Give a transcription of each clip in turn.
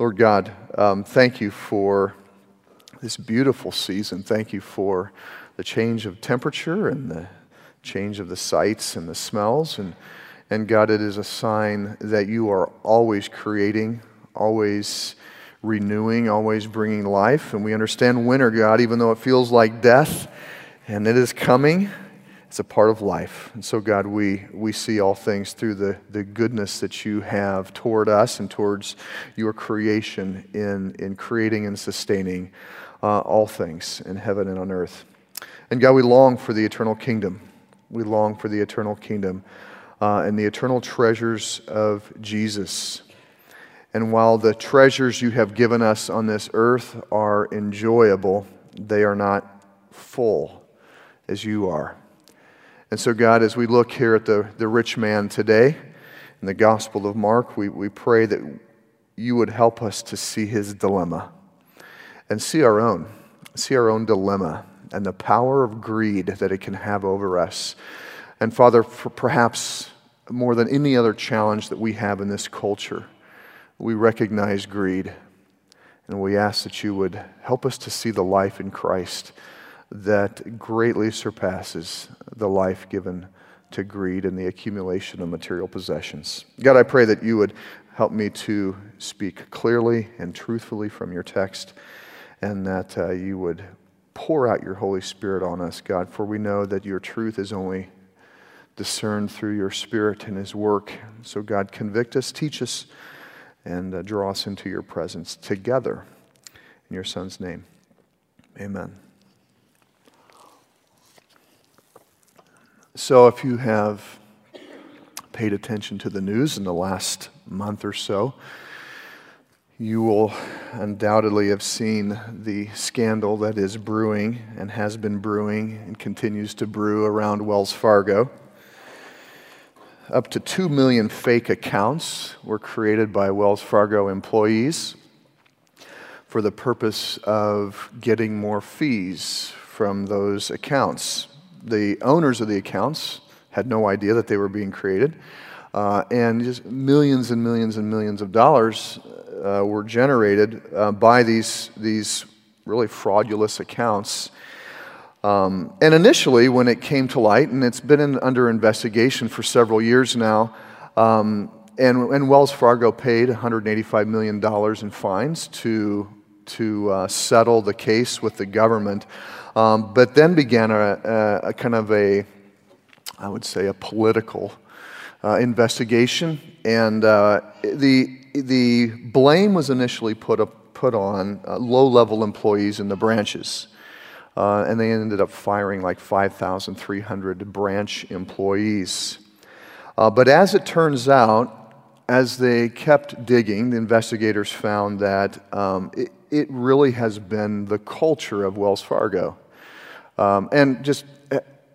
Lord God, um, thank you for this beautiful season. Thank you for the change of temperature and the change of the sights and the smells. And, and God, it is a sign that you are always creating, always renewing, always bringing life. And we understand winter, God, even though it feels like death and it is coming, it's a part of life. And so, God, we, we see all things through the, the goodness that you have toward us and towards your creation in, in creating and sustaining uh, all things in heaven and on earth. And God, we long for the eternal kingdom. We long for the eternal kingdom uh, and the eternal treasures of Jesus. And while the treasures you have given us on this earth are enjoyable, they are not full as you are. And so, God, as we look here at the, the rich man today in the Gospel of Mark, we, we pray that you would help us to see his dilemma and see our own, see our own dilemma and the power of greed that it can have over us. And Father, perhaps more than any other challenge that we have in this culture, we recognize greed. And we ask that you would help us to see the life in Christ that greatly surpasses the life given to greed and the accumulation of material possessions. God, I pray that you would help me to speak clearly and truthfully from your text, and that uh, you would pour out your Holy Spirit on us, God, for we know that your truth is only discerned through your Spirit and His work. So, God, convict us, teach us, and uh, draw us into your presence together. In your Son's name, amen. So, if you have paid attention to the news in the last month or so, you will undoubtedly have seen the scandal that is brewing and has been brewing and continues to brew around Wells Fargo. Up to 2 million fake accounts were created by Wells Fargo employees for the purpose of getting more fees from those accounts the owners of the accounts had no idea that they were being created. Uh, and just millions and millions and millions of dollars uh, were generated uh, by these, these really fraudulent accounts. Um, and initially, when it came to light, and it's been in, under investigation for several years now, um, and, and, Wells Fargo paid $185 million in fines to, to uh, settle the case with the government. Um, but then began a, a, a, kind of a, I would say, a political uh, investigation. And uh, the, the blame was initially put, up, put on uh, low level employees in the branches. Uh, and they ended up firing like 5,300 branch employees. Uh, but as it turns out, as they kept digging, the investigators found that um, it, it really has been the culture of Wells Fargo. Um, and just,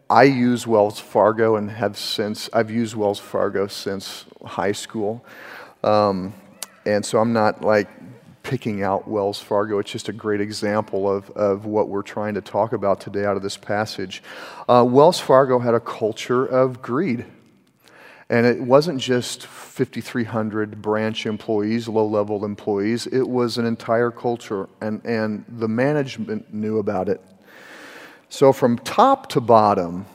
I use Wells Fargo and have since, I've used Wells Fargo since high school. Um, and so I'm not like picking out Wells Fargo. It's just a great example of, of what we're trying to talk about today out of this passage. Uh, Wells Fargo had a culture of greed. And it wasn't just 5,300 branch employees, low level employees, it was an entire culture, and, and the management knew about it. So, from top to bottom,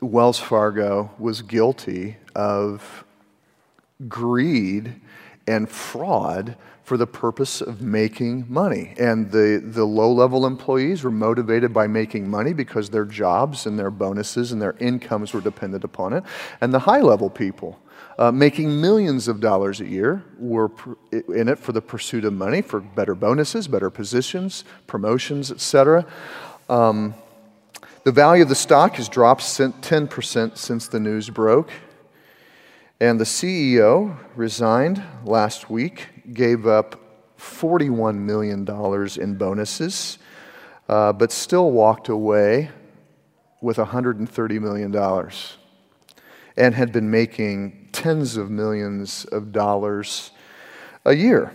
Wells Fargo was guilty of greed and fraud for the purpose of making money. And the, the low level employees were motivated by making money because their jobs and their bonuses and their incomes were dependent upon it. And the high level people, uh, making millions of dollars a year, were pr- in it for the pursuit of money, for better bonuses, better positions, promotions, etc. Um, the value of the stock has dropped 10% since the news broke. And the CEO resigned last week, gave up $41 million in bonuses, uh, but still walked away with $130 million and had been making tens of millions of dollars a year.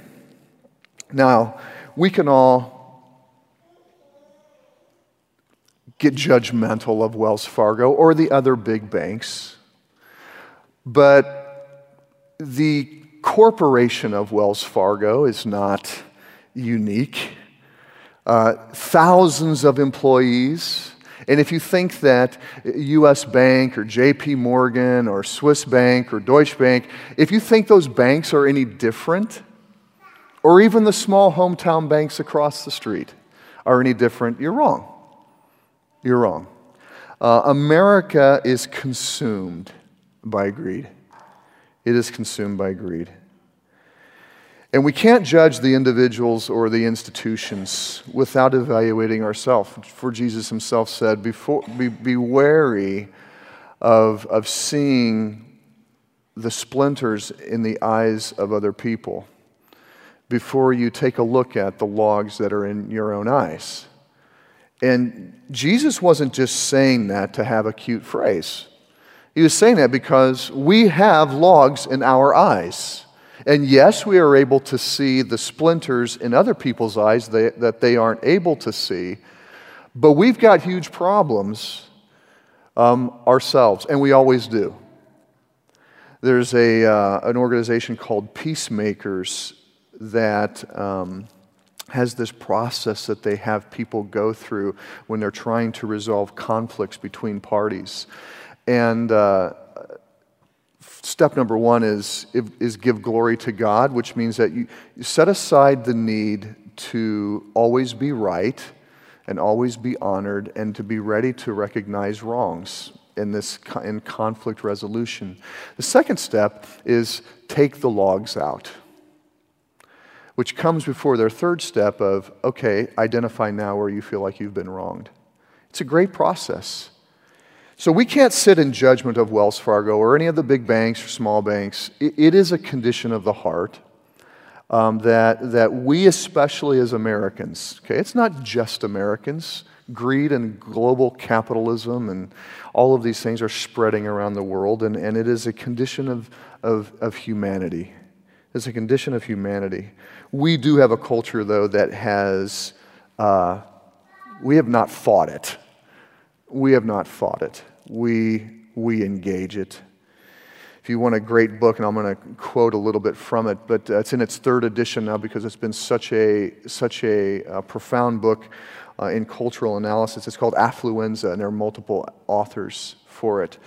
Now, we can all get judgmental of Wells Fargo or the other big banks, but the corporation of Wells Fargo is not unique. Uh, thousands of employees. And if you think that US Bank or JP Morgan or Swiss Bank or Deutsche Bank, if you think those banks are any different, or even the small hometown banks across the street are any different, you're wrong. You're wrong. Uh, America is consumed by greed. It is consumed by greed. And we can't judge the individuals or the institutions without evaluating ourselves. For Jesus himself said, Before, be, be wary of, of seeing the splinters in the eyes of other people before you take a look at the logs that are in your own eyes. And Jesus wasn't just saying that to have a cute phrase. He was saying that because we have logs in our eyes. And yes, we are able to see the splinters in other people's eyes that they aren't able to see, but we've got huge problems um, ourselves, and we always do. There's a, uh, an organization called Peacemakers that um, has this process that they have people go through when they're trying to resolve conflicts between parties. And uh, step number one is, is give glory to God, which means that you, you set aside the need to always be right and always be honored and to be ready to recognize wrongs in this in conflict resolution. The second step is take the logs out which comes before their third step of, okay, identify now where you feel like you've been wronged. It's a great process. So we can't sit in judgment of Wells Fargo or any of the big banks or small banks. it, it is a condition of the heart um, that, that we, especially as Americans, okay, it's not just Americans. Greed and global capitalism and all of these things are spreading around the world, and, and it is a condition of, of, of humanity. It's a condition of humanity. We do have a culture, though, that has, uh, we have not fought it. We have not fought it. We, we engage it. If you want a great book, and I'm going to quote a little bit from it, but uh, it's in its third edition now because it's been such a, such a uh, profound book uh, in cultural analysis. It's called Affluenza, and there are multiple authors for it.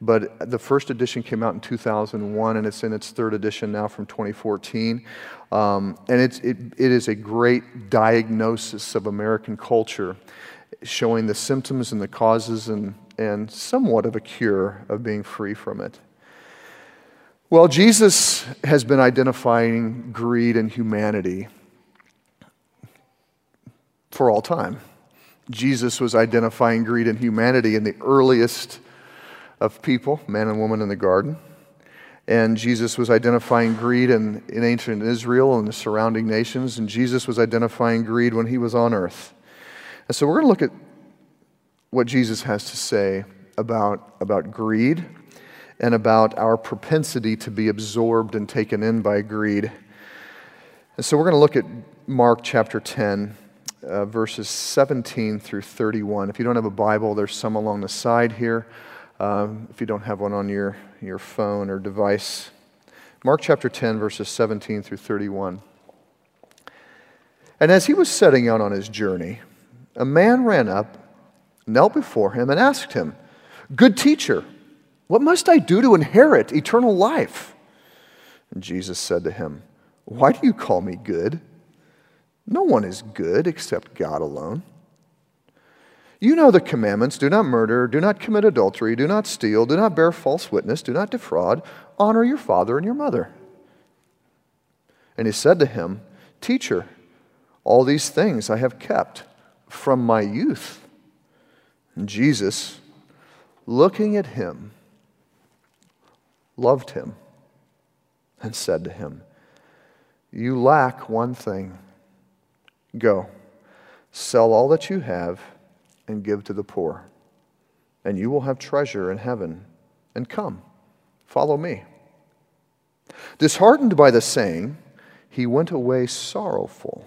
But the first edition came out in 2001, and it's in its third edition now from 2014. Um, and it's, it, it is a great diagnosis of American culture, showing the symptoms and the causes and, and somewhat of a cure of being free from it. Well, Jesus has been identifying greed and humanity for all time. Jesus was identifying greed and humanity in the earliest of people, man and woman in the garden. And Jesus was identifying greed in, in ancient Israel and the surrounding nations, and Jesus was identifying greed when he was on earth. And so we're going to look at what Jesus has to say about, about greed and about our propensity to be absorbed and taken in by greed. And so we're going to look at Mark chapter 10, uh, verses 17 through 31. If you don't have a Bible, there's some along the side here um, if you don't have one on your, your phone or device. Mark chapter 10, verses 17 through 31. And as he was setting out on his journey, a man ran up, knelt before him, and asked him, Good teacher, what must I do to inherit eternal life? And Jesus said to him, Why do you call me good? No one is good except God alone. You know the commandments do not murder, do not commit adultery, do not steal, do not bear false witness, do not defraud, honor your father and your mother. And he said to him, Teacher, all these things I have kept from my youth. And Jesus, looking at him, loved him and said to him, You lack one thing. Go, sell all that you have and give to the poor, and you will have treasure in heaven. And come, follow me. Disheartened by the saying, he went away sorrowful,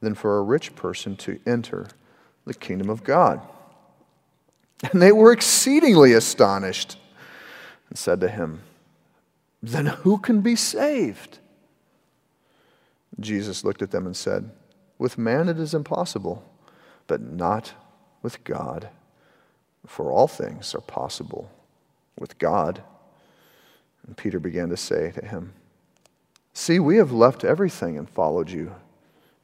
than for a rich person to enter the kingdom of God. And they were exceedingly astonished and said to him, Then who can be saved? Jesus looked at them and said, With man it is impossible, but not with God. For all things are possible with God. And Peter began to say to him, See, we have left everything and followed you.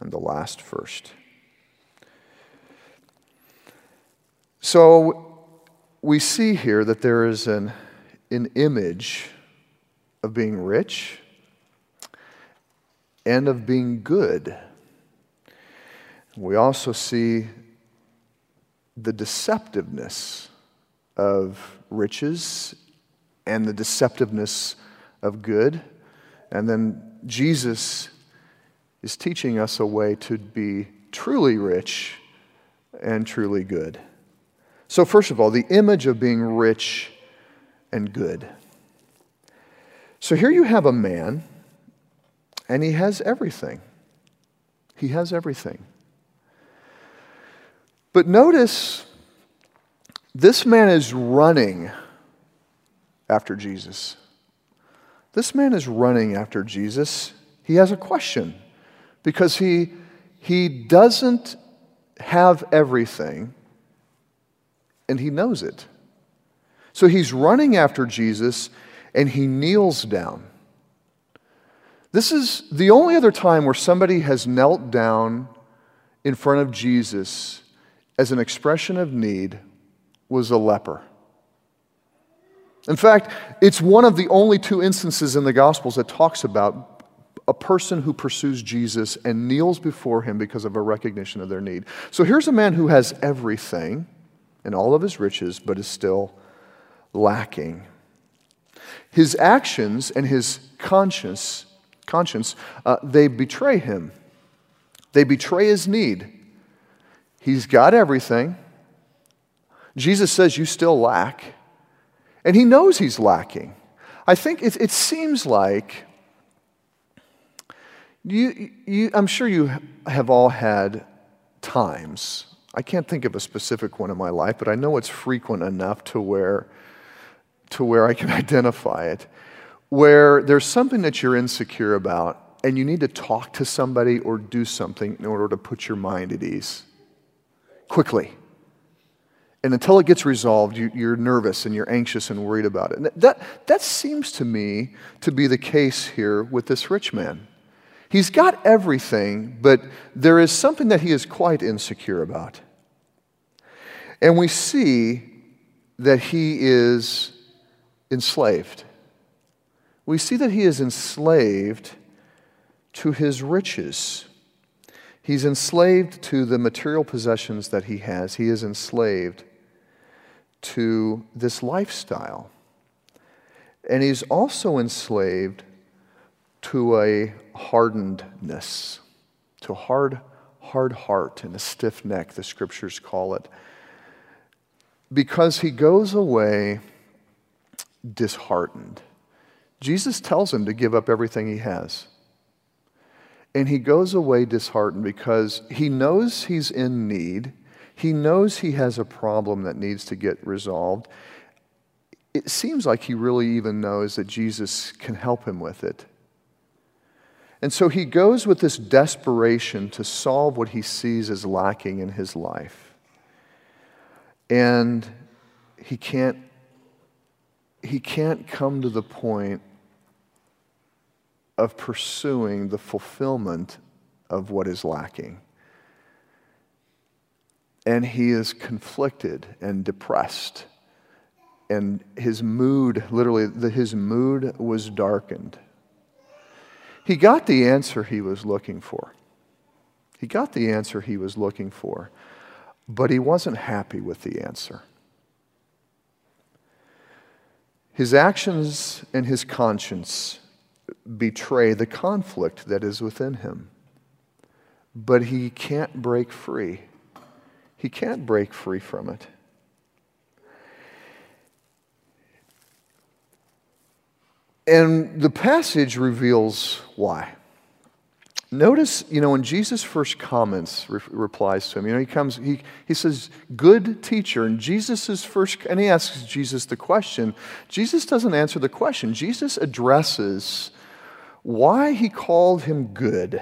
and the last first. So we see here that there is an, an image of being rich and of being good. We also see the deceptiveness of riches and the deceptiveness of good. And then Jesus is teaching us a way to be truly rich and truly good. So, first of all, the image of being rich and good. So, here you have a man, and he has everything. He has everything. But notice this man is running after Jesus. This man is running after Jesus. He has a question because he, he doesn't have everything and he knows it. So he's running after Jesus and he kneels down. This is the only other time where somebody has knelt down in front of Jesus as an expression of need was a leper. In fact, it's one of the only two instances in the Gospels that talks about a person who pursues Jesus and kneels before him because of a recognition of their need. So here's a man who has everything and all of his riches, but is still lacking. His actions and his conscience, conscience uh, they betray him. They betray his need. He's got everything. Jesus says, You still lack. And he knows he's lacking. I think it, it seems like you, you, I'm sure you have all had times. I can't think of a specific one in my life, but I know it's frequent enough to where, to where I can identify it, where there's something that you're insecure about, and you need to talk to somebody or do something in order to put your mind at ease quickly. And until it gets resolved, you, are nervous and you're anxious and worried about it. And that, that seems to me to be the case here with this rich man. He's got everything, but there is something that he is quite insecure about. And we see that he is enslaved. We see that he is enslaved to his riches. He's enslaved to the material possessions that he has. He is enslaved to this lifestyle. And he's also enslaved to a hardenedness, to a hard, hard heart and a stiff neck, the scriptures call it. Because he goes away disheartened. Jesus tells him to give up everything he has. And he goes away disheartened because he knows he's in need. He knows he has a problem that needs to get resolved. It seems like he really even knows that Jesus can help him with it. And so he goes with this desperation to solve what he sees as lacking in his life. And he can't he can't come to the point of pursuing the fulfillment of what is lacking. And he is conflicted and depressed. And his mood, literally, the, his mood was darkened. He got the answer he was looking for. He got the answer he was looking for, but he wasn't happy with the answer. His actions and his conscience betray the conflict that is within him. But he can't break free. He can't break free from it. And the passage reveals why. Notice, you know, when Jesus first comments, re- replies to him, you know, he comes, he, he says, good teacher. And Jesus first, and he asks Jesus the question. Jesus doesn't answer the question. Jesus addresses why he called him good.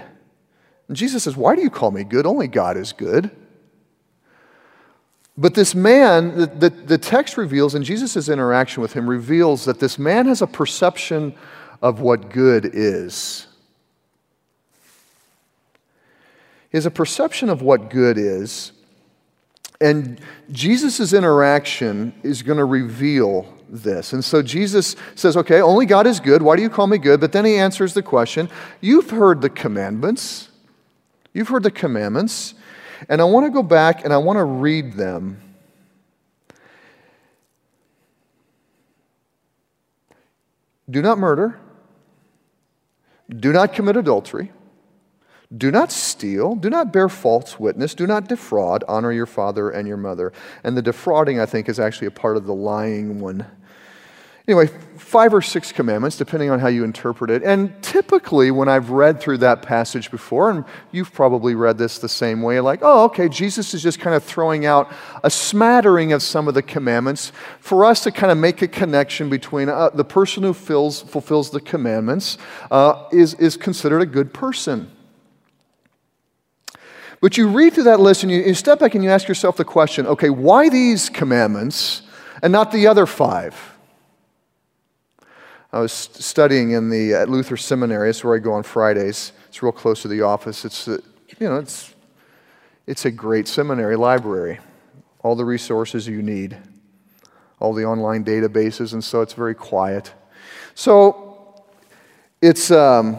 And Jesus says, Why do you call me good? Only God is good. But this man, the, the, the text reveals, and Jesus' interaction with him reveals that this man has a perception of what good is. He has a perception of what good is, and Jesus' interaction is going to reveal this. And so Jesus says, Okay, only God is good. Why do you call me good? But then he answers the question You've heard the commandments. You've heard the commandments. And I want to go back and I want to read them. Do not murder. Do not commit adultery. Do not steal. Do not bear false witness. Do not defraud. Honor your father and your mother. And the defrauding, I think, is actually a part of the lying one. Anyway, five or six commandments, depending on how you interpret it. And typically, when I've read through that passage before, and you've probably read this the same way, like, oh, okay, Jesus is just kind of throwing out a smattering of some of the commandments for us to kind of make a connection between uh, the person who fills, fulfills the commandments uh, is, is considered a good person. But you read through that list and you, you step back and you ask yourself the question okay, why these commandments and not the other five? I was studying in the at Luther Seminary. That's where I go on Fridays. It's real close to the office. It's a, you know it's it's a great seminary library. All the resources you need, all the online databases, and so it's very quiet. So it's um,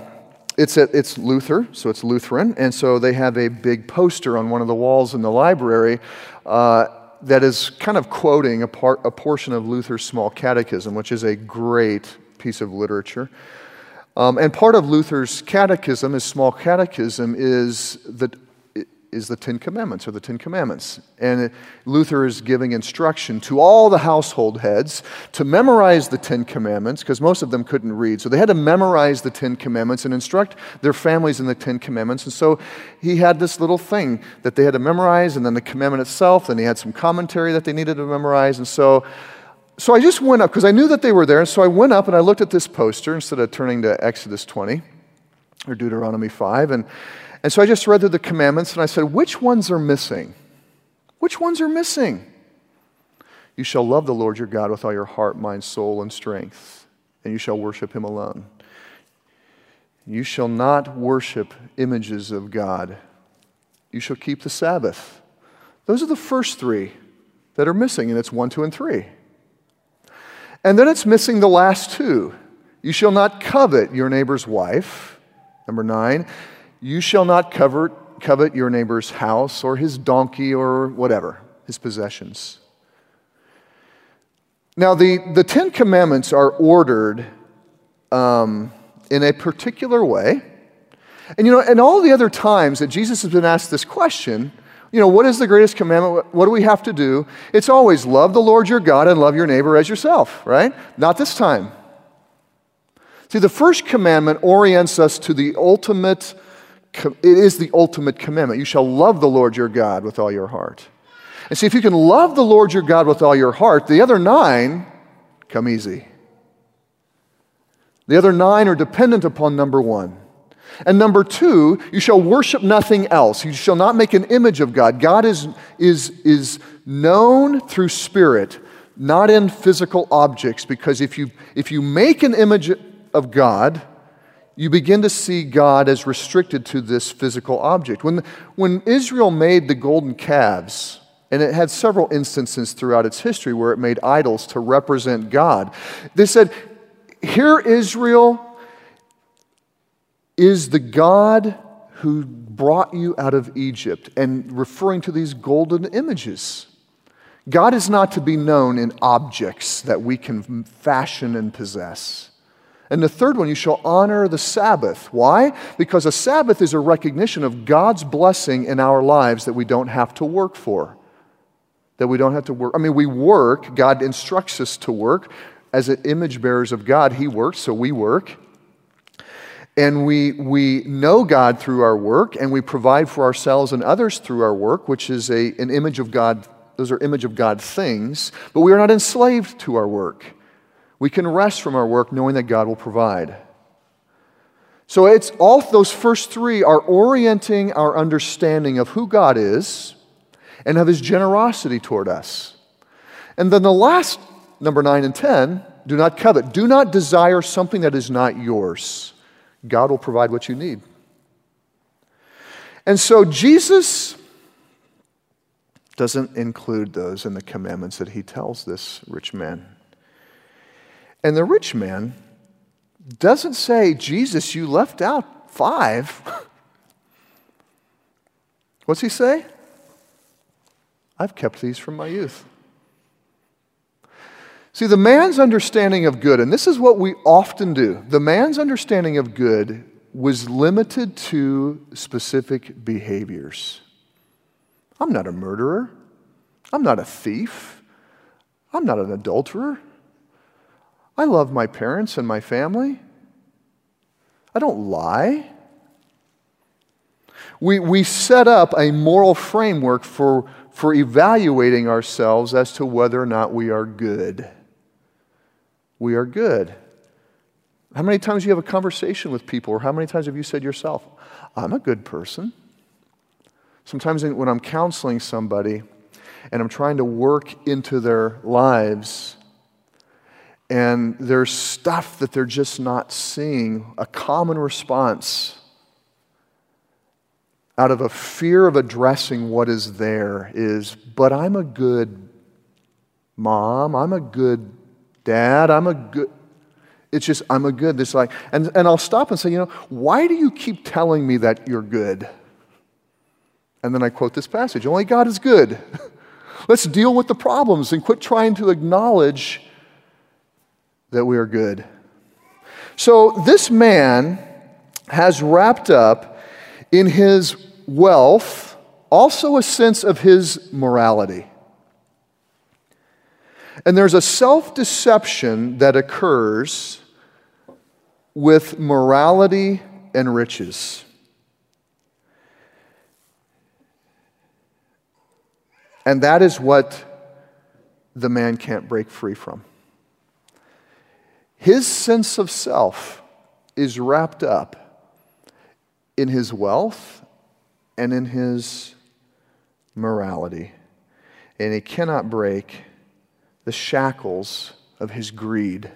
it's, a, it's Luther, so it's Lutheran, and so they have a big poster on one of the walls in the library uh, that is kind of quoting a, part, a portion of Luther's Small Catechism, which is a great piece of literature. Um, and part of Luther's catechism, his small catechism, is the is the Ten Commandments or the Ten Commandments. And Luther is giving instruction to all the household heads to memorize the Ten Commandments because most of them couldn't read. So they had to memorize the Ten Commandments and instruct their families in the Ten Commandments. And so he had this little thing that they had to memorize and then the commandment itself. and he had some commentary that they needed to memorize. And so so I just went up because I knew that they were there. And so I went up and I looked at this poster instead of turning to Exodus 20 or Deuteronomy 5. And and so I just read through the commandments and I said, which ones are missing? Which ones are missing? You shall love the Lord your God with all your heart, mind, soul, and strength, and you shall worship him alone. You shall not worship images of God. You shall keep the Sabbath. Those are the first three that are missing, and it's one, two, and three. And then it's missing the last two. You shall not covet your neighbor's wife. Number nine. You shall not covet, covet your neighbor's house or his donkey or whatever, his possessions. Now, the, the Ten Commandments are ordered um, in a particular way. And you know, and all the other times that Jesus has been asked this question, you know, what is the greatest commandment? What do we have to do? It's always love the Lord your God and love your neighbor as yourself, right? Not this time. See, the first commandment orients us to the ultimate it is the ultimate commandment. You shall love the Lord your God with all your heart. And see, if you can love the Lord your God with all your heart, the other nine come easy. The other nine are dependent upon number one. And number two, you shall worship nothing else. You shall not make an image of God. God is, is, is known through spirit. not in physical objects, because if you, if you make an image of God, you begin to see God as restricted to this physical object. When, when Israel made the golden calves, and it had several instances throughout its history where it made idols to represent God, they said, Here, Israel is the God who brought you out of Egypt, and referring to these golden images. God is not to be known in objects that we can fashion and possess. And the third one, you shall honor the Sabbath. Why? Because a Sabbath is a recognition of God's blessing in our lives that we don't have to work for. That we don't have to work. I mean, we work, God instructs us to work. As image bearers of God, He works, so we work. And we, we know God through our work, and we provide for ourselves and others through our work, which is a, an image of God. Those are image of God things, but we are not enslaved to our work. We can rest from our work knowing that God will provide. So it's all those first three are orienting our understanding of who God is and of his generosity toward us. And then the last number 9 and 10, do not covet. Do not desire something that is not yours. God will provide what you need. And so Jesus doesn't include those in the commandments that he tells this rich man. And the rich man doesn't say, Jesus, you left out five. What's he say? I've kept these from my youth. See, the man's understanding of good, and this is what we often do, the man's understanding of good was limited to specific behaviors. I'm not a murderer. I'm not a thief. I'm not an adulterer. I love my parents and my family. I don't lie. We, we set up a moral framework for, for evaluating ourselves as to whether or not we are good. We are good. How many times you have a conversation with people, or how many times have you said yourself, I'm a good person? Sometimes when I'm counseling somebody and I'm trying to work into their lives, and there's stuff that they're just not seeing. A common response out of a fear of addressing what is there is, but I'm a good mom, I'm a good dad, I'm a good. It's just, I'm a good. This like, and, and I'll stop and say, you know, why do you keep telling me that you're good? And then I quote this passage Only God is good. Let's deal with the problems and quit trying to acknowledge that we are good. So this man has wrapped up in his wealth also a sense of his morality. And there's a self deception that occurs with morality and riches. And that is what the man can't break free from. His sense of self is wrapped up in his wealth and in his morality. And he cannot break the shackles of his greed.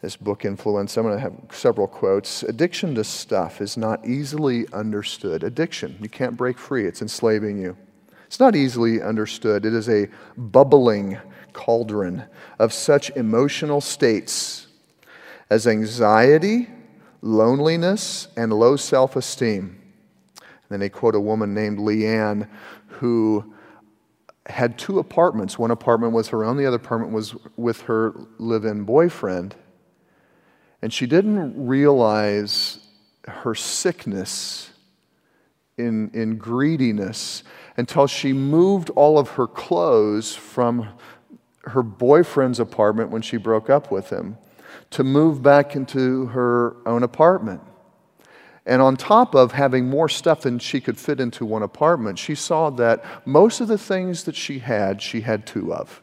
This book Affluenza, I'm going to have several quotes. Addiction to stuff is not easily understood. Addiction, you can't break free, it's enslaving you. It's not easily understood. It is a bubbling cauldron of such emotional states as anxiety, loneliness, and low self esteem. Then they quote a woman named Leanne who had two apartments. One apartment was her own, the other apartment was with her live in boyfriend. And she didn't realize her sickness in, in greediness until she moved all of her clothes from her boyfriend's apartment when she broke up with him to move back into her own apartment. And on top of having more stuff than she could fit into one apartment, she saw that most of the things that she had, she had two of.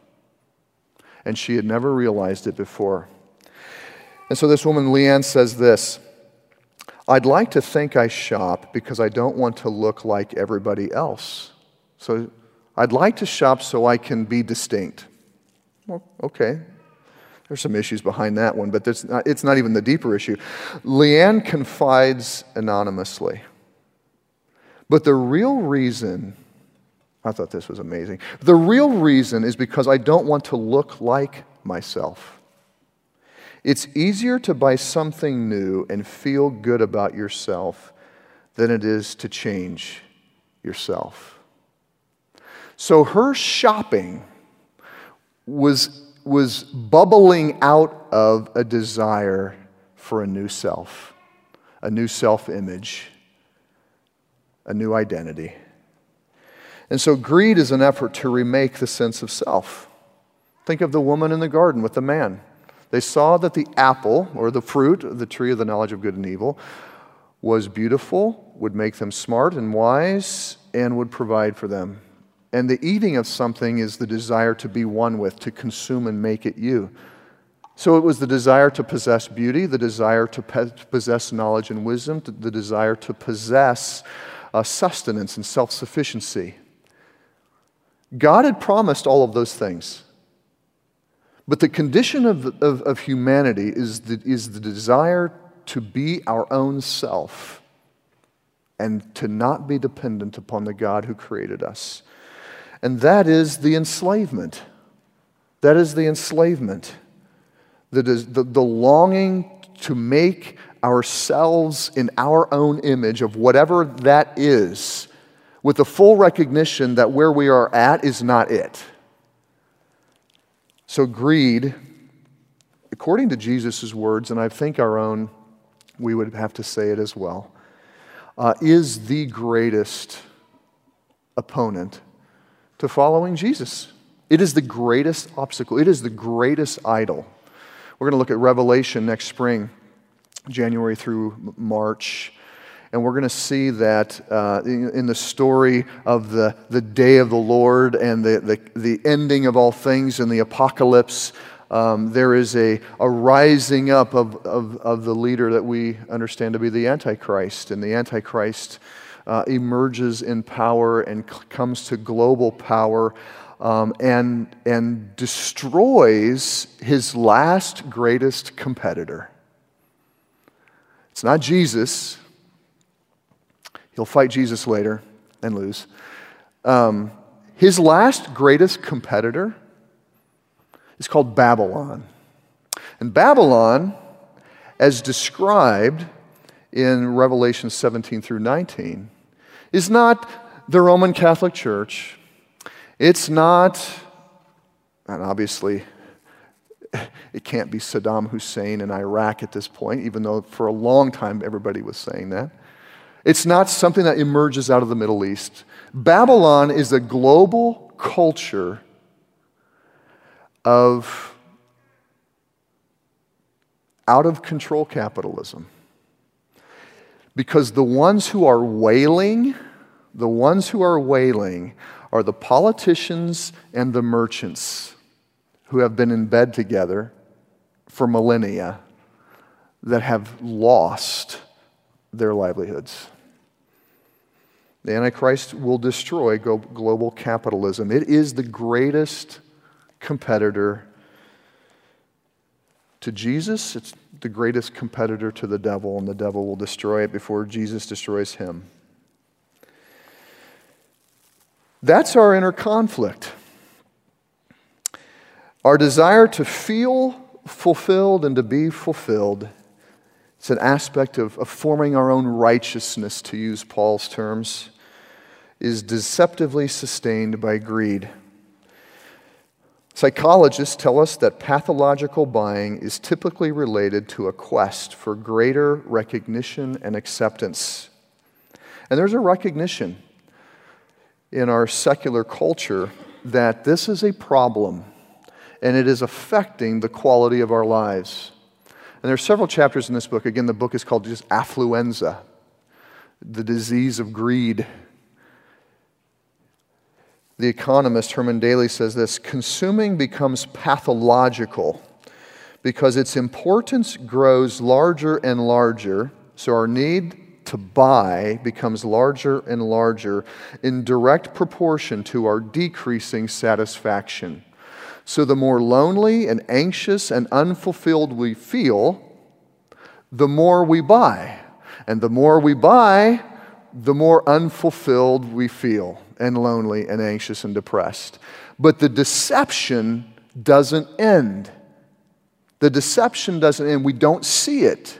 And she had never realized it before. And so this woman, Leanne, says this I'd like to think I shop because I don't want to look like everybody else. So I'd like to shop so I can be distinct. Well, okay. There's some issues behind that one, but not, it's not even the deeper issue. Leanne confides anonymously. But the real reason, I thought this was amazing. The real reason is because I don't want to look like myself. It's easier to buy something new and feel good about yourself than it is to change yourself. So her shopping was, was bubbling out of a desire for a new self, a new self image, a new identity. And so greed is an effort to remake the sense of self. Think of the woman in the garden with the man. They saw that the apple, or the fruit the tree of the knowledge of good and evil, was beautiful, would make them smart and wise, and would provide for them. And the eating of something is the desire to be one with, to consume and make it you. So it was the desire to possess beauty, the desire to possess knowledge and wisdom, the desire to possess uh, sustenance and self sufficiency. God had promised all of those things. But the condition of, of, of humanity is the, is the desire to be our own self and to not be dependent upon the God who created us. And that is the enslavement. That is the enslavement. That is the, the longing to make ourselves in our own image of whatever that is, with the full recognition that where we are at is not it. So, greed, according to Jesus' words, and I think our own, we would have to say it as well, uh, is the greatest opponent to following Jesus. It is the greatest obstacle, it is the greatest idol. We're going to look at Revelation next spring, January through March. And we're going to see that uh, in, the story of the, the day of the Lord and the, the, the ending of all things and the apocalypse, um, there is a, a rising up of, of, of the leader that we understand to be the Antichrist. And the Antichrist uh, emerges in power and c- comes to global power um, and, and destroys his last greatest competitor. It's not Jesus. He'll fight Jesus later and lose. Um, his last greatest competitor is called Babylon. And Babylon, as described in Revelation 17 through 19, is not the Roman Catholic Church. It's not, and obviously, it can't be Saddam Hussein in Iraq at this point, even though for a long time everybody was saying that. It's not something that emerges out of the Middle East. Babylon is a global culture of out of control capitalism. Because the ones who are wailing, the ones who are wailing are the politicians and the merchants who have been in bed together for millennia that have lost their livelihoods. The Antichrist will destroy global capitalism. It is the greatest competitor to Jesus, it's the greatest competitor to the devil, and the devil will destroy it before Jesus destroys him. That's our inner conflict. Our desire to feel fulfilled and to be fulfilled. It's an aspect of, of forming our own righteousness, to use Paul's terms, is deceptively sustained by greed. Psychologists tell us that pathological buying is typically related to a quest for greater recognition and acceptance. And there's a recognition in our secular culture that this is a problem and it is affecting the quality of our lives. And there are several chapters in this book. Again, the book is called just Affluenza, the disease of greed. The economist Herman Daly says this consuming becomes pathological because its importance grows larger and larger, so our need to buy becomes larger and larger in direct proportion to our decreasing satisfaction. So the more lonely and anxious and unfulfilled we feel, the more we buy. And the more we buy, the more unfulfilled we feel and lonely and anxious and depressed. But the deception doesn't end. The deception doesn't end. We don't see it.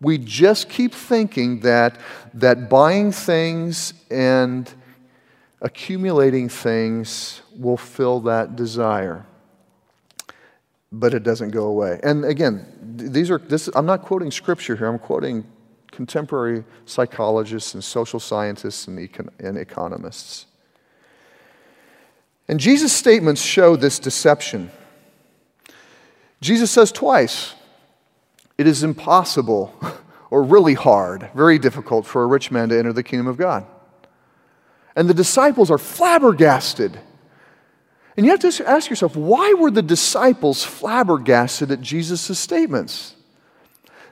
We just keep thinking that, that buying things and accumulating things will fill that desire. But it doesn't go away. And again, these are, this, I'm not quoting scripture here, I'm quoting contemporary psychologists and social scientists and, econ- and economists. And Jesus' statements show this deception. Jesus says twice, it is impossible or really hard, very difficult for a rich man to enter the kingdom of God. And the disciples are flabbergasted. And you have to ask yourself, why were the disciples flabbergasted at Jesus' statements?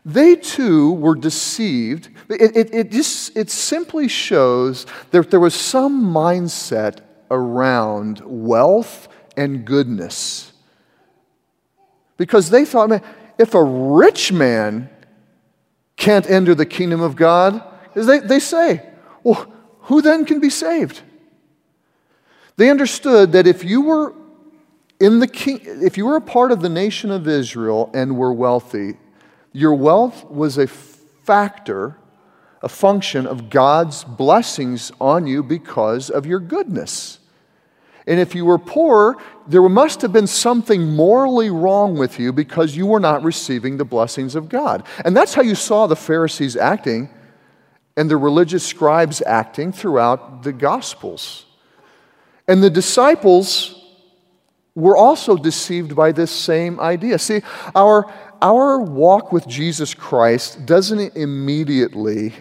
They too were deceived. It, it, it, just, it simply shows that there was some mindset around wealth and goodness. Because they thought, man, if a rich man can't enter the kingdom of God, they, they say, well, who then can be saved? They understood that if you were in the king, if you were a part of the nation of Israel and were wealthy, your wealth was a factor, a function of God's blessings on you because of your goodness. And if you were poor, there must have been something morally wrong with you because you were not receiving the blessings of God. And that's how you saw the Pharisees acting and the religious scribes acting throughout the Gospels. And the disciples were also deceived by this same idea. See, our, our walk with Jesus Christ doesn't immediately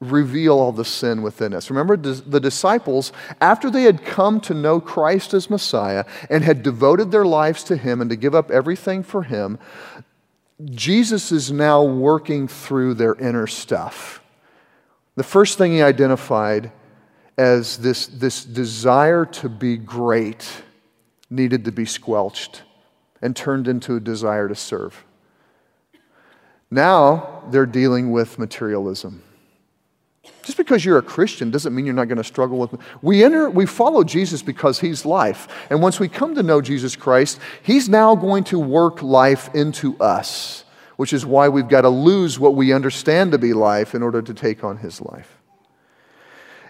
reveal all the sin within us. Remember, the disciples, after they had come to know Christ as Messiah and had devoted their lives to Him and to give up everything for Him, Jesus is now working through their inner stuff. The first thing He identified as this, this desire to be great needed to be squelched and turned into a desire to serve. Now they're dealing with materialism. Just because you're a Christian doesn't mean you're not going to struggle with. We enter, we follow Jesus because He's life, and once we come to know Jesus Christ, He's now going to work life into us, which is why we've got to lose what we understand to be life in order to take on His life.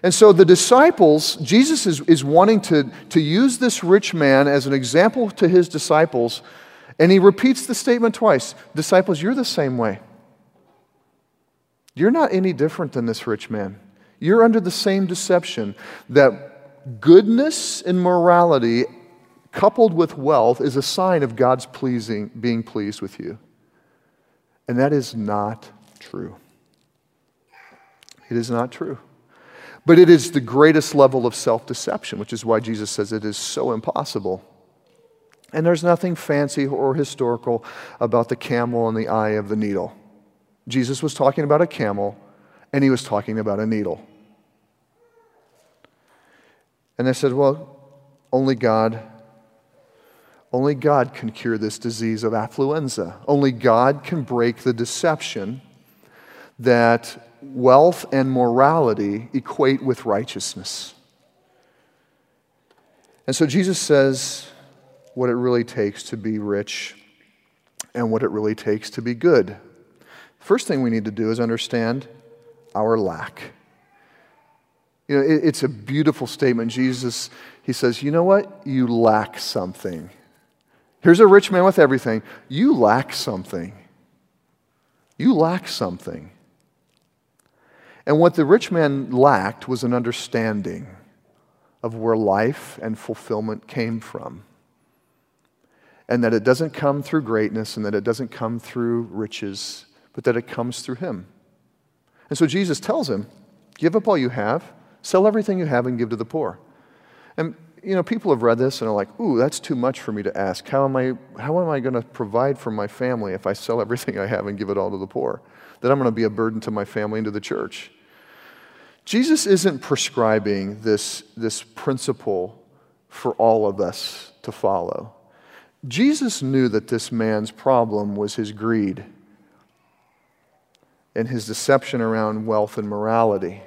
And so the disciples, Jesus is, is wanting to, to use this rich man as an example to his disciples, and he repeats the statement twice Disciples, you're the same way. You're not any different than this rich man. You're under the same deception that goodness and morality coupled with wealth is a sign of God's pleasing, being pleased with you. And that is not true. It is not true. But it is the greatest level of self deception, which is why Jesus says it is so impossible. And there's nothing fancy or historical about the camel and the eye of the needle. Jesus was talking about a camel, and he was talking about a needle. And they said, Well, only God, only God can cure this disease of affluenza. Only God can break the deception that wealth and morality equate with righteousness. And so Jesus says what it really takes to be rich and what it really takes to be good. First thing we need to do is understand our lack. You know, it's a beautiful statement. Jesus, he says, You know what? You lack something. Here's a rich man with everything. You lack something. You lack something. And what the rich man lacked was an understanding of where life and fulfillment came from. And that it doesn't come through greatness and that it doesn't come through riches, but that it comes through him. And so Jesus tells him, Give up all you have, sell everything you have, and give to the poor. And you know, people have read this and are like, ooh, that's too much for me to ask. How am I, how am I going to provide for my family if I sell everything I have and give it all to the poor? That I'm going to be a burden to my family and to the church. Jesus isn't prescribing this, this principle for all of us to follow. Jesus knew that this man's problem was his greed and his deception around wealth and morality.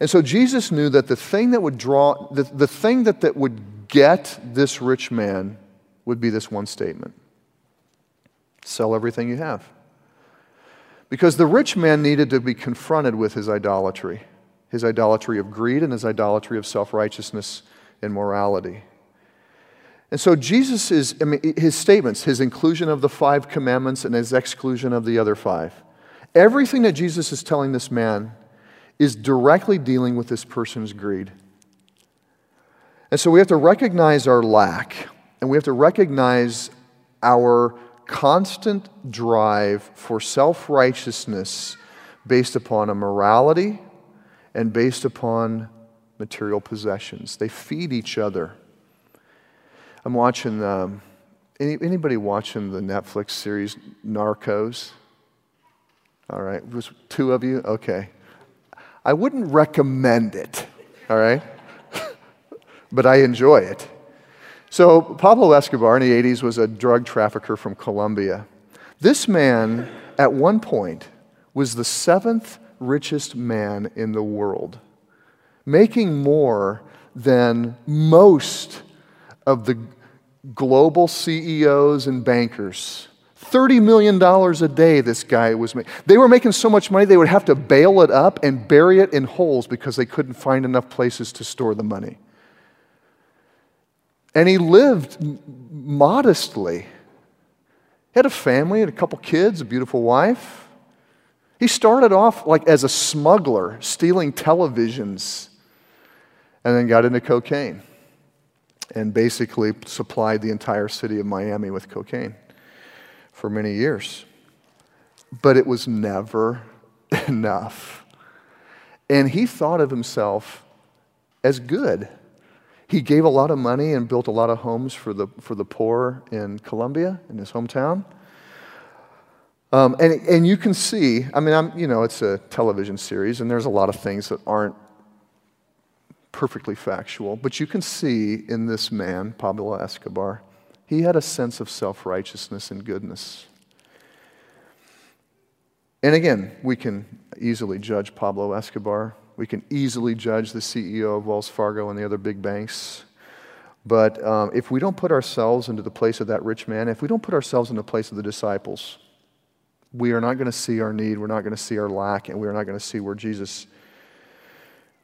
And so Jesus knew that the thing that would draw, the, the thing that, that would get this rich man would be this one statement sell everything you have. Because the rich man needed to be confronted with his idolatry his idolatry of greed and his idolatry of self righteousness and morality. And so Jesus is, I mean, his statements, his inclusion of the five commandments and his exclusion of the other five, everything that Jesus is telling this man is directly dealing with this person's greed. And so we have to recognize our lack and we have to recognize our constant drive for self righteousness based upon a morality and based upon material possessions. They feed each other. I'm watching, um, any, anybody watching the Netflix series Narcos? All right, was two of you? Okay. I wouldn't recommend it, all right? but I enjoy it. So, Pablo Escobar in the 80s was a drug trafficker from Colombia. This man, at one point, was the seventh richest man in the world, making more than most of the global CEOs and bankers. $30 million a day this guy was making. They were making so much money they would have to bale it up and bury it in holes because they couldn't find enough places to store the money. And he lived modestly. He had a family, had a couple kids, a beautiful wife. He started off like as a smuggler, stealing televisions, and then got into cocaine and basically supplied the entire city of Miami with cocaine for many years. But it was never enough. And he thought of himself as good. He gave a lot of money and built a lot of homes for the, for the poor in Colombia, in his hometown. Um, and, and you can see, I mean, I'm, you know, it's a television series, and there's a lot of things that aren't perfectly factual, but you can see in this man, Pablo Escobar, he had a sense of self righteousness and goodness. And again, we can easily judge Pablo Escobar. We can easily judge the CEO of Wells Fargo and the other big banks. But um, if we don't put ourselves into the place of that rich man, if we don't put ourselves in the place of the disciples, we are not going to see our need, we're not going to see our lack, and we are not going to see where Jesus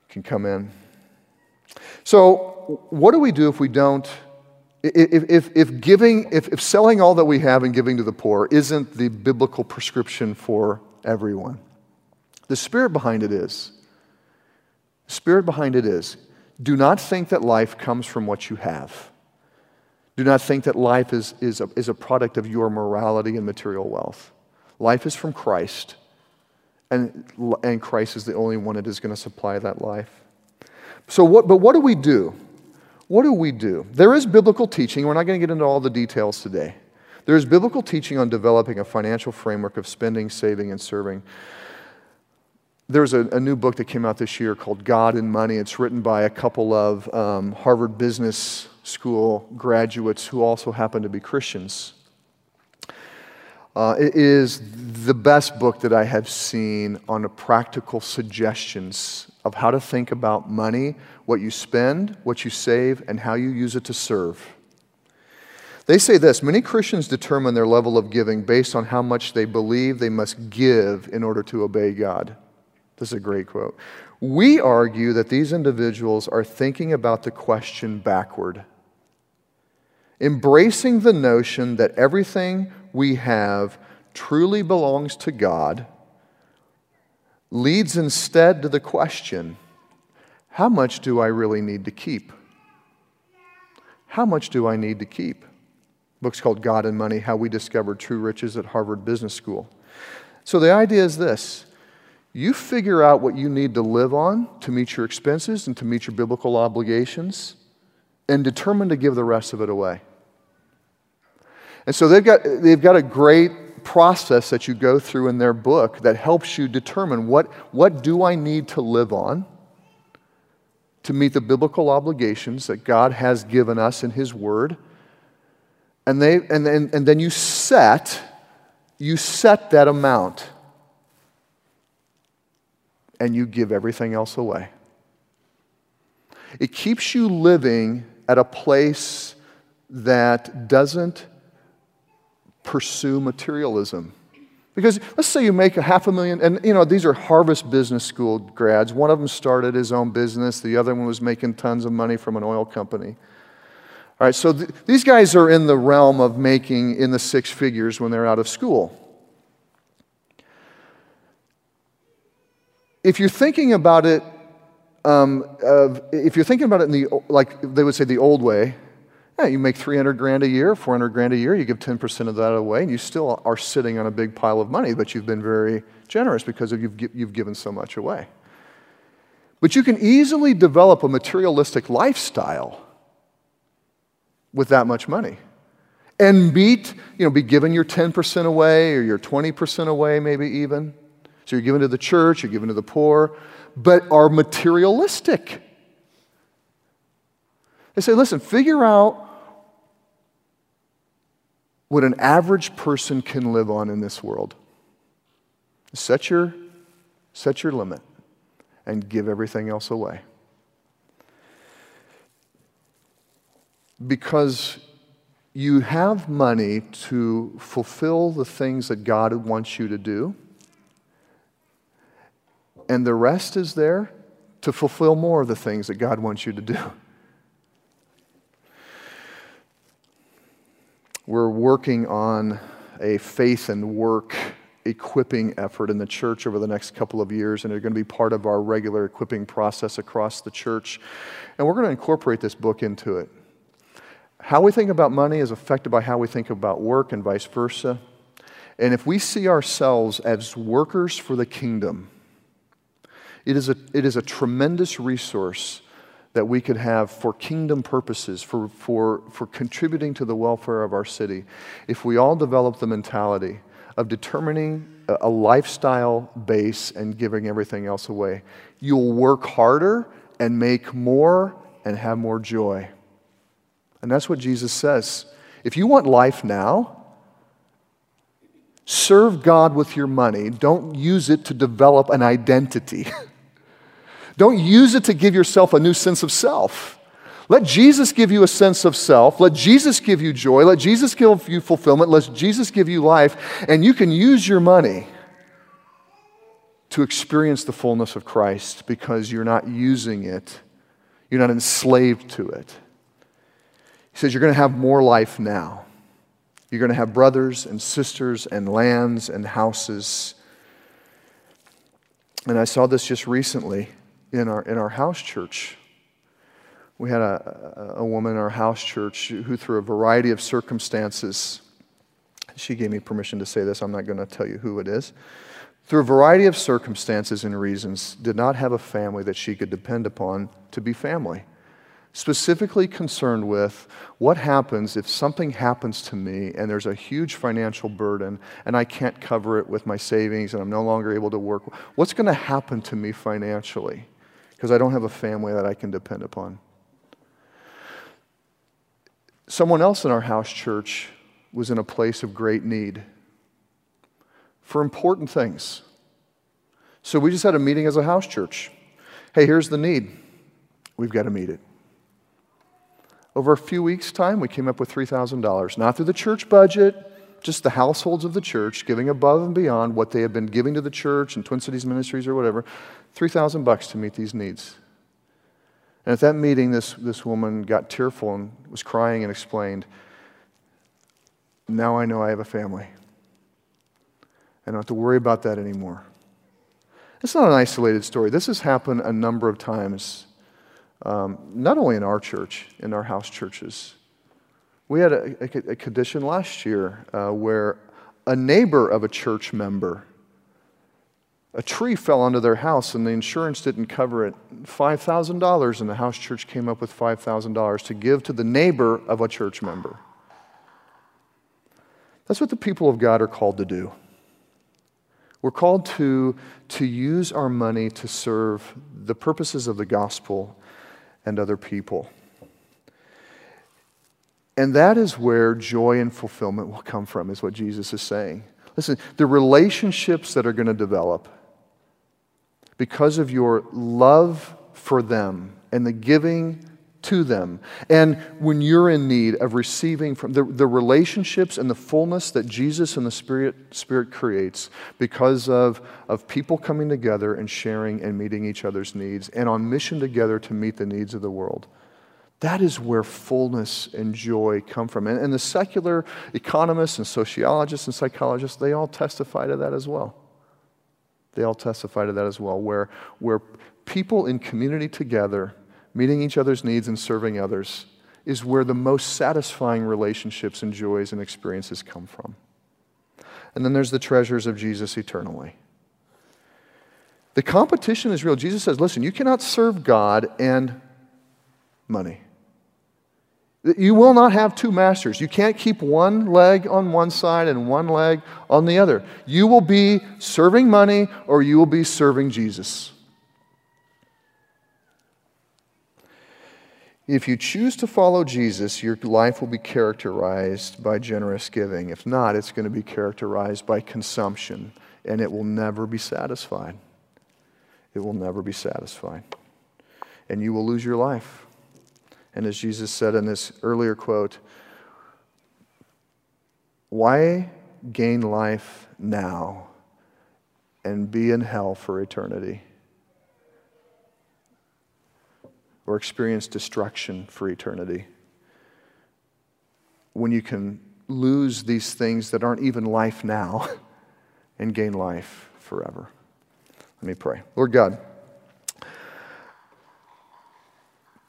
can come in. So, what do we do if we don't? If, if, if giving, if, if selling all that we have and giving to the poor isn't the biblical prescription for everyone, the spirit behind it is. Spirit behind it is do not think that life comes from what you have. Do not think that life is, is, a, is a product of your morality and material wealth. Life is from Christ, and, and Christ is the only one that is going to supply that life. So, what, but what do we do? What do we do? There is biblical teaching. We're not going to get into all the details today. There is biblical teaching on developing a financial framework of spending, saving, and serving. There's a, a new book that came out this year called God and Money. It's written by a couple of um, Harvard Business School graduates who also happen to be Christians. Uh, it is the best book that I have seen on practical suggestions of how to think about money, what you spend, what you save, and how you use it to serve. They say this many Christians determine their level of giving based on how much they believe they must give in order to obey God. This is a great quote. We argue that these individuals are thinking about the question backward, embracing the notion that everything we have truly belongs to God leads instead to the question how much do I really need to keep? How much do I need to keep? book's called God and Money How We Discovered True Riches at Harvard Business School. So the idea is this you figure out what you need to live on to meet your expenses and to meet your biblical obligations, and determine to give the rest of it away. And so they've got, they've got a great process that you go through in their book that helps you determine what, what do I need to live on? to meet the biblical obligations that God has given us in His Word. And, they, and, and, and then you set, you set that amount and you give everything else away. It keeps you living at a place that doesn't pursue materialism. Because let's say you make a half a million, and you know, these are Harvard Business School grads. One of them started his own business, the other one was making tons of money from an oil company. All right, so th- these guys are in the realm of making in the six figures when they're out of school. If you're thinking about it, um, if you're thinking about it in the, like they would say, the old way, yeah, you make 300 grand a year, 400 grand a year, you give 10% of that away, and you still are sitting on a big pile of money, but you've been very generous because you've, you've given so much away. But you can easily develop a materialistic lifestyle with that much money and beat, you know, be given your 10% away or your 20% away, maybe even. So you're giving to the church, you're giving to the poor, but are materialistic. They say, listen, figure out what an average person can live on in this world. Set your, set your limit and give everything else away. Because you have money to fulfill the things that God wants you to do, and the rest is there to fulfill more of the things that God wants you to do. We're working on a faith and work equipping effort in the church over the next couple of years, and they're going to be part of our regular equipping process across the church. And we're going to incorporate this book into it. How we think about money is affected by how we think about work, and vice versa. And if we see ourselves as workers for the kingdom, it is a, it is a tremendous resource that we could have for kingdom purposes, for, for, for contributing to the welfare of our city, if we all develop the mentality of determining a, a lifestyle base and giving everything else away, you'll work harder and make more and have more joy. And that's what Jesus says. If you want life now, serve God with your money. Don't use it to develop an identity. Don't use it to give yourself a new sense of self. Let Jesus give you a sense of self. Let Jesus give you joy. Let Jesus give you fulfillment. Let Jesus give you life. And you can use your money to experience the fullness of Christ because you're not using it, you're not enslaved to it. He says, You're going to have more life now. You're going to have brothers and sisters and lands and houses. And I saw this just recently in our, in our house church. We had a, a woman in our house church who, through a variety of circumstances, she gave me permission to say this, I'm not going to tell you who it is. Through a variety of circumstances and reasons, did not have a family that she could depend upon to be family specifically concerned with what happens if something happens to me and there's a huge financial burden and I can't cover it with my savings and I'm no longer able to work. What's going to happen to me financially? Because I don't have a family that I can depend upon. Someone else in our house church was in a place of great need for important things. So we just had a meeting as a house church. Hey, here's the need. We've got to meet it. Over a few weeks' time, we came up with $3,000, not through the church budget, just the households of the church giving above and beyond what they have been giving to the church and Twin Cities Ministries or whatever, 3,000 bucks to meet these needs. And at that meeting, this, this woman got tearful and was crying and explained, Now I know I have a family. I don't have to worry about that anymore. It's not an isolated story. This has happened a number of times, um, not only in our church, in our house churches. We had a, a, a condition last year uh, where a neighbor of a church member, a tree fell onto their house and the insurance didn't cover it. $5,000, and the house church came up with $5,000 to give to the neighbor of a church member. That's what the people of God are called to do. We're called to, to use our money to serve the purposes of the gospel and other people. And that is where joy and fulfillment will come from, is what Jesus is saying. Listen, the relationships that are going to develop because of your love for them and the giving to them. And when you're in need of receiving from the, the relationships and the fullness that Jesus and the Spirit, Spirit creates because of, of people coming together and sharing and meeting each other's needs and on mission together to meet the needs of the world. That is where fullness and joy come from. And, and the secular economists and sociologists and psychologists, they all testify to that as well. They all testify to that as well, where, where people in community together, meeting each other's needs and serving others, is where the most satisfying relationships and joys and experiences come from. And then there's the treasures of Jesus eternally. The competition is real. Jesus says, listen, you cannot serve God and money. You will not have two masters. You can't keep one leg on one side and one leg on the other. You will be serving money or you will be serving Jesus. If you choose to follow Jesus, your life will be characterized by generous giving. If not, it's going to be characterized by consumption, and it will never be satisfied. It will never be satisfied. And you will lose your life. And as Jesus said in this earlier quote, why gain life now and be in hell for eternity? Or experience destruction for eternity? When you can lose these things that aren't even life now and gain life forever. Let me pray. Lord God,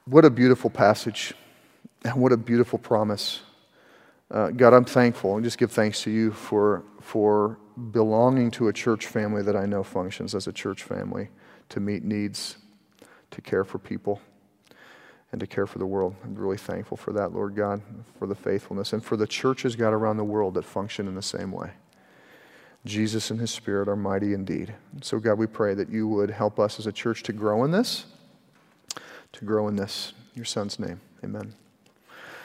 What a beautiful passage, and what a beautiful promise. Uh, God, I'm thankful and just give thanks to you for, for belonging to a church family that I know functions as a church family to meet needs, to care for people, and to care for the world. I'm really thankful for that, Lord God, for the faithfulness, and for the churches, God, around the world that function in the same way. Jesus and his Spirit are mighty indeed. So, God, we pray that you would help us as a church to grow in this to grow in this. In your son's name, amen.